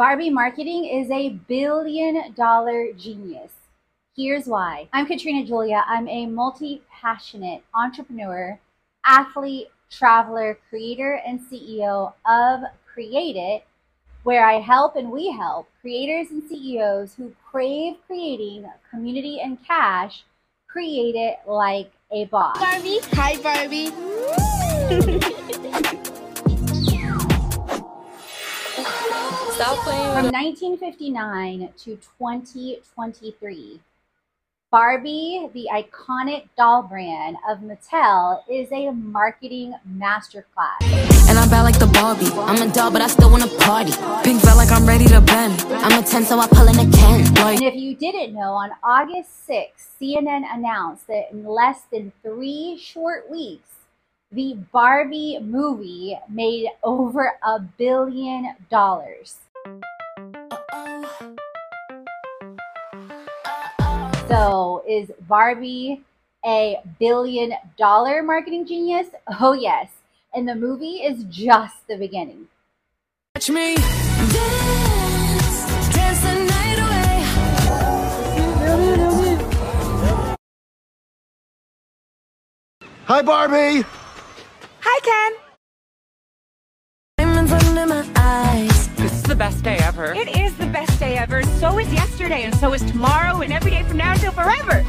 Barbie marketing is a billion dollar genius. Here's why. I'm Katrina Julia. I'm a multi passionate entrepreneur, athlete, traveler, creator, and CEO of Create It, where I help and we help creators and CEOs who crave creating community and cash create it like a boss. Barbie. Hi, Barbie. Stop playing. From 1959 to 2023, Barbie, the iconic doll brand of Mattel, is a marketing masterclass. And I'm bad like the Barbie. I'm a doll, but I still wanna party. Pink felt like I'm ready to bend. I'm a 10, so I pull in a 10. And if you didn't know, on August 6th, CNN announced that in less than three short weeks, the Barbie movie made over a billion dollars. So, is Barbie a billion dollar marketing genius? Oh, yes. And the movie is just the beginning. Catch me. Dance, dance the night away. Hi, Barbie. Hi, Ken. Best day ever. It is the best day ever. So is yesterday, and so is tomorrow, and every day from now until forever.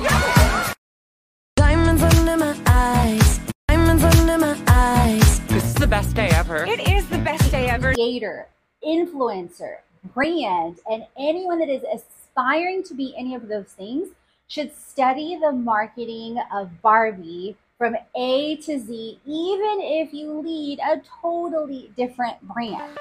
Diamonds under my eyes. Diamonds under my eyes. This is the best day ever. It is the best day ever. Creator, influencer, brand, and anyone that is aspiring to be any of those things should study the marketing of Barbie from A to Z, even if you lead a totally different brand.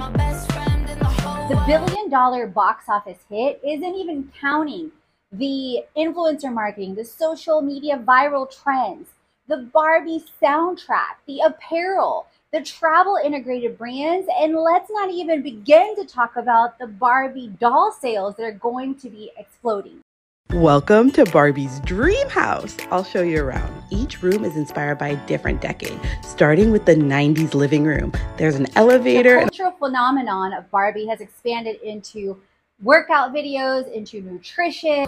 The billion dollar box office hit isn't even counting the influencer marketing, the social media viral trends, the Barbie soundtrack, the apparel, the travel integrated brands, and let's not even begin to talk about the Barbie doll sales that are going to be exploding. Welcome to Barbie's Dream House. I'll show you around. Each room is inspired by a different decade, starting with the 90s living room. There's an elevator. The cultural phenomenon of Barbie has expanded into workout videos, into nutrition.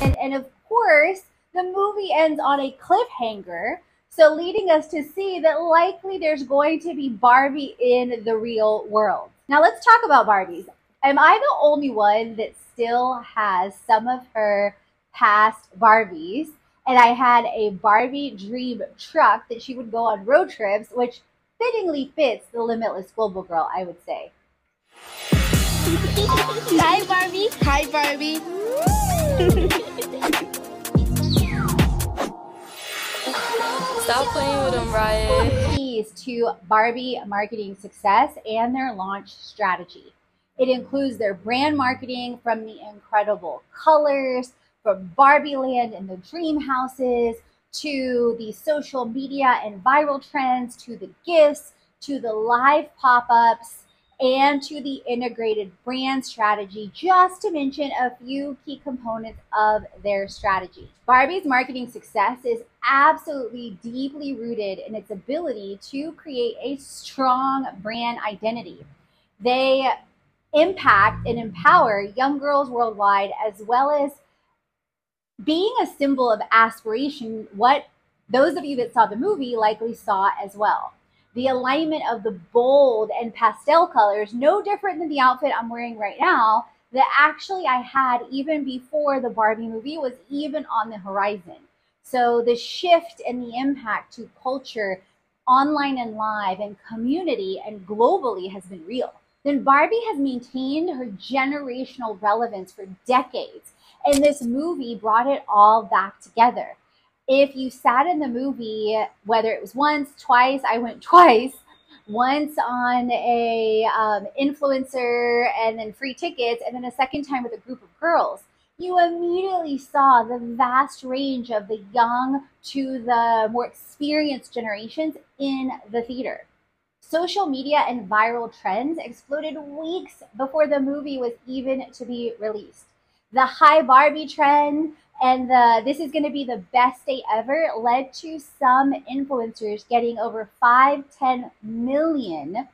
And, and of course, the movie ends on a cliffhanger so, leading us to see that likely there's going to be Barbie in the real world. Now, let's talk about Barbies. Am I the only one that still has some of her past Barbies? And I had a Barbie dream truck that she would go on road trips, which fittingly fits the Limitless Global Girl, I would say. Hi, Barbie. Hi, Barbie. Stop playing with them, Riot. Keys to Barbie marketing success and their launch strategy. It includes their brand marketing from the incredible colors, from Barbie Land and the dream houses, to the social media and viral trends, to the gifts, to the live pop ups, and to the integrated brand strategy, just to mention a few key components of their strategy. Barbie's marketing success is absolutely deeply rooted in its ability to create a strong brand identity. They impact and empower young girls worldwide as well as being a symbol of aspiration, what those of you that saw the movie likely saw as well. The alignment of the bold and pastel colors, no different than the outfit I'm wearing right now, that actually I had even before the Barbie movie was even on the horizon. So the shift and the impact to culture, online and live, and community and globally has been real. Then Barbie has maintained her generational relevance for decades. And this movie brought it all back together. If you sat in the movie, whether it was once, twice, I went twice, once on a um, influencer and then free tickets, and then a second time with a group of girls you immediately saw the vast range of the young to the more experienced generations in the theater. Social media and viral trends exploded weeks before the movie was even to be released. The high Barbie trend and the this is going to be the best day ever led to some influencers getting over 5 10 million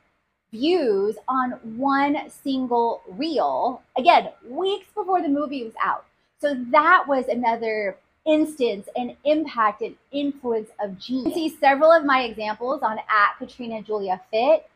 views on one single reel. Again, weeks before the movie was out. So that was another instance and impact and influence of genius. You see several of my examples on at Katrina Julia Fit.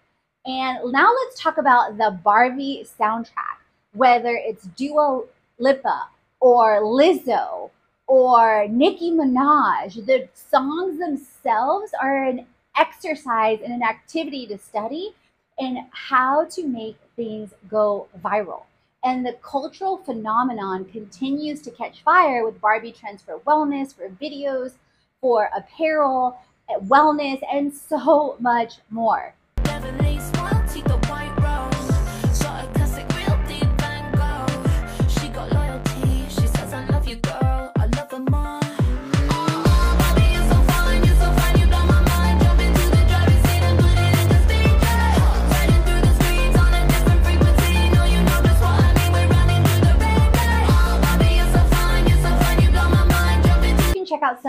And now let's talk about the Barbie soundtrack, whether it's Dua Lipa or Lizzo or Nicki Minaj. The songs themselves are an exercise and an activity to study and how to make things go viral. And the cultural phenomenon continues to catch fire with Barbie trends for wellness, for videos, for apparel, eh, wellness, and so much more.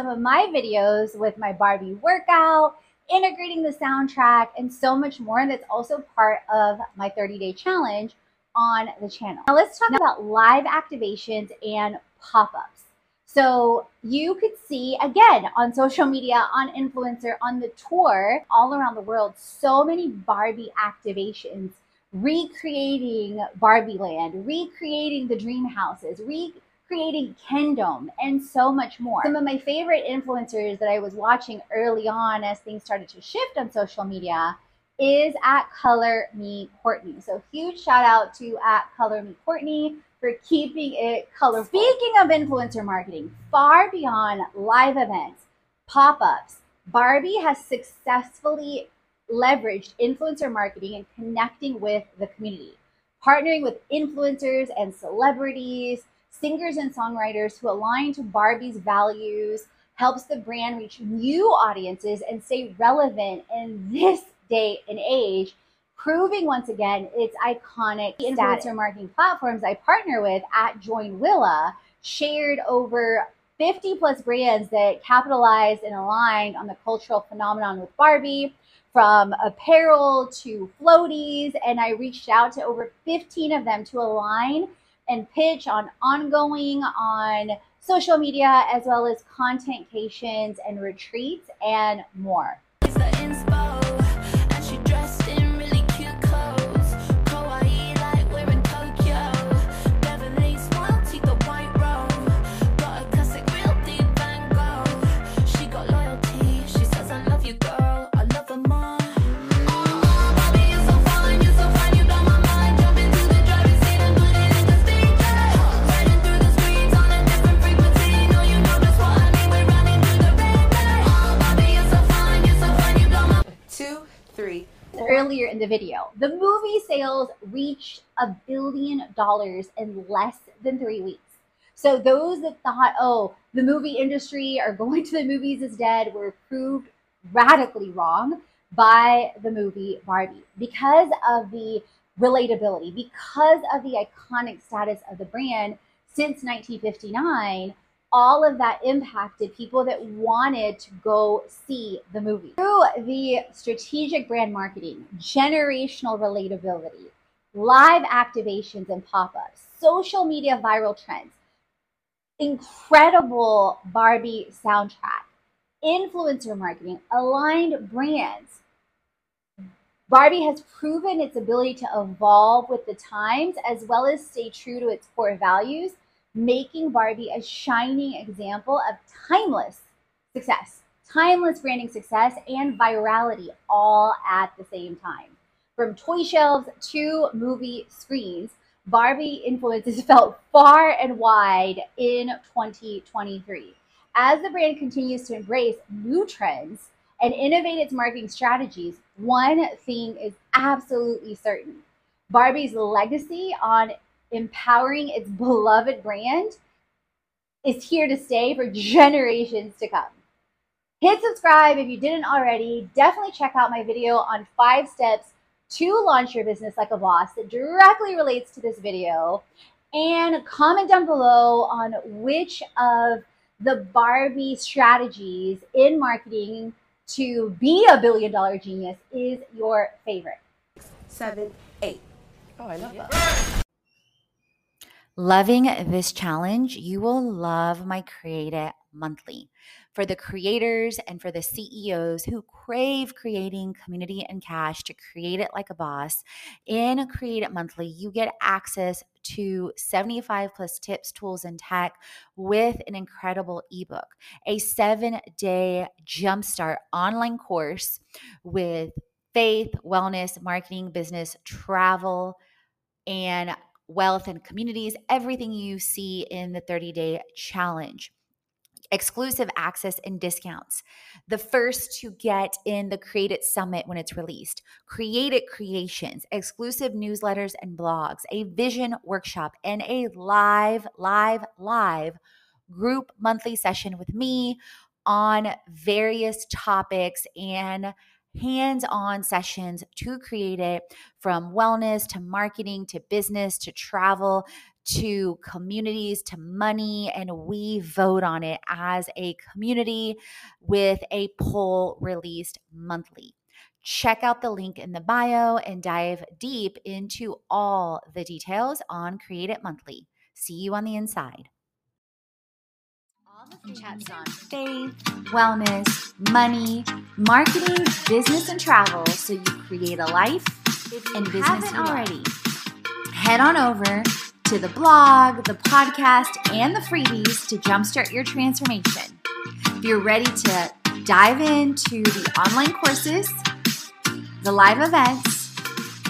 Of my videos with my Barbie workout, integrating the soundtrack, and so much more. That's also part of my 30 day challenge on the channel. Now, let's talk about live activations and pop ups. So, you could see again on social media, on influencer, on the tour, all around the world, so many Barbie activations recreating Barbie Land, recreating the dream houses, re creating Kendom, and so much more. Some of my favorite influencers that I was watching early on as things started to shift on social media is at Color Me Courtney. So huge shout out to at Color Me Courtney for keeping it colorful. Speaking of influencer marketing, far beyond live events, pop-ups, Barbie has successfully leveraged influencer marketing and connecting with the community, partnering with influencers and celebrities singers and songwriters who align to Barbie's values, helps the brand reach new audiences and stay relevant in this day and age, proving once again its iconic influencer marketing platforms I partner with at Join Willa shared over 50 plus brands that capitalized and aligned on the cultural phenomenon with Barbie from apparel to floaties. And I reached out to over 15 of them to align and pitch on ongoing on social media as well as content cations and retreats and more. Video. The movie sales reached a billion dollars in less than three weeks. So those that thought, oh, the movie industry or going to the movies is dead were proved radically wrong by the movie Barbie because of the relatability, because of the iconic status of the brand since 1959 all of that impacted people that wanted to go see the movie. Through the strategic brand marketing, generational relatability, live activations and pop ups, social media viral trends, incredible Barbie soundtrack, influencer marketing, aligned brands. Barbie has proven its ability to evolve with the times as well as stay true to its core values, making Barbie a shining example of timeless success, timeless branding success, and virality all at the same time. From toy shelves to movie screens, Barbie influences felt far and wide in 2023. As the brand continues to embrace new trends and innovate its marketing strategies, one thing is absolutely certain Barbie's legacy on empowering its beloved brand is here to stay for generations to come. Hit subscribe if you didn't already. Definitely check out my video on five steps to launch your business like a boss that directly relates to this video. And comment down below on which of the Barbie strategies in marketing to be a billion dollar genius is your favorite. Seven, eight. Oh, I love that. Loving this challenge, you will love my Create It Monthly for the creators and for the CEOs who crave creating community and cash to create it like a boss. In Create It Monthly, you get access to 75 plus tips, tools, and tech with an incredible ebook, a seven day jumpstart online course with faith, wellness, marketing, business, travel, and wealth and communities, everything you see in the 30 day challenge exclusive access and discounts. The first to get in the Create It Summit when it's released, Create It Creations, exclusive newsletters and blogs, a vision workshop, and a live, live, live group monthly session with me on various topics and hands on sessions to create it from wellness to marketing to business to travel to communities to money, and we vote on it as a community with a poll released monthly. Check out the link in the bio and dive deep into all the details on Create It Monthly. See you on the inside. Chats on faith, wellness, money, marketing, business, and travel. So you create a life and business already. Head on over to the blog, the podcast, and the freebies to jumpstart your transformation. If you're ready to dive into the online courses, the live events,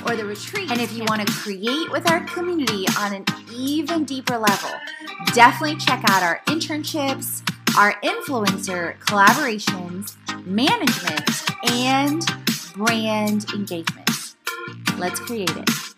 or the retreat, and if you want to create with our community on an even deeper level, definitely check out our internships, our influencer collaborations, management, and brand engagement. Let's create it.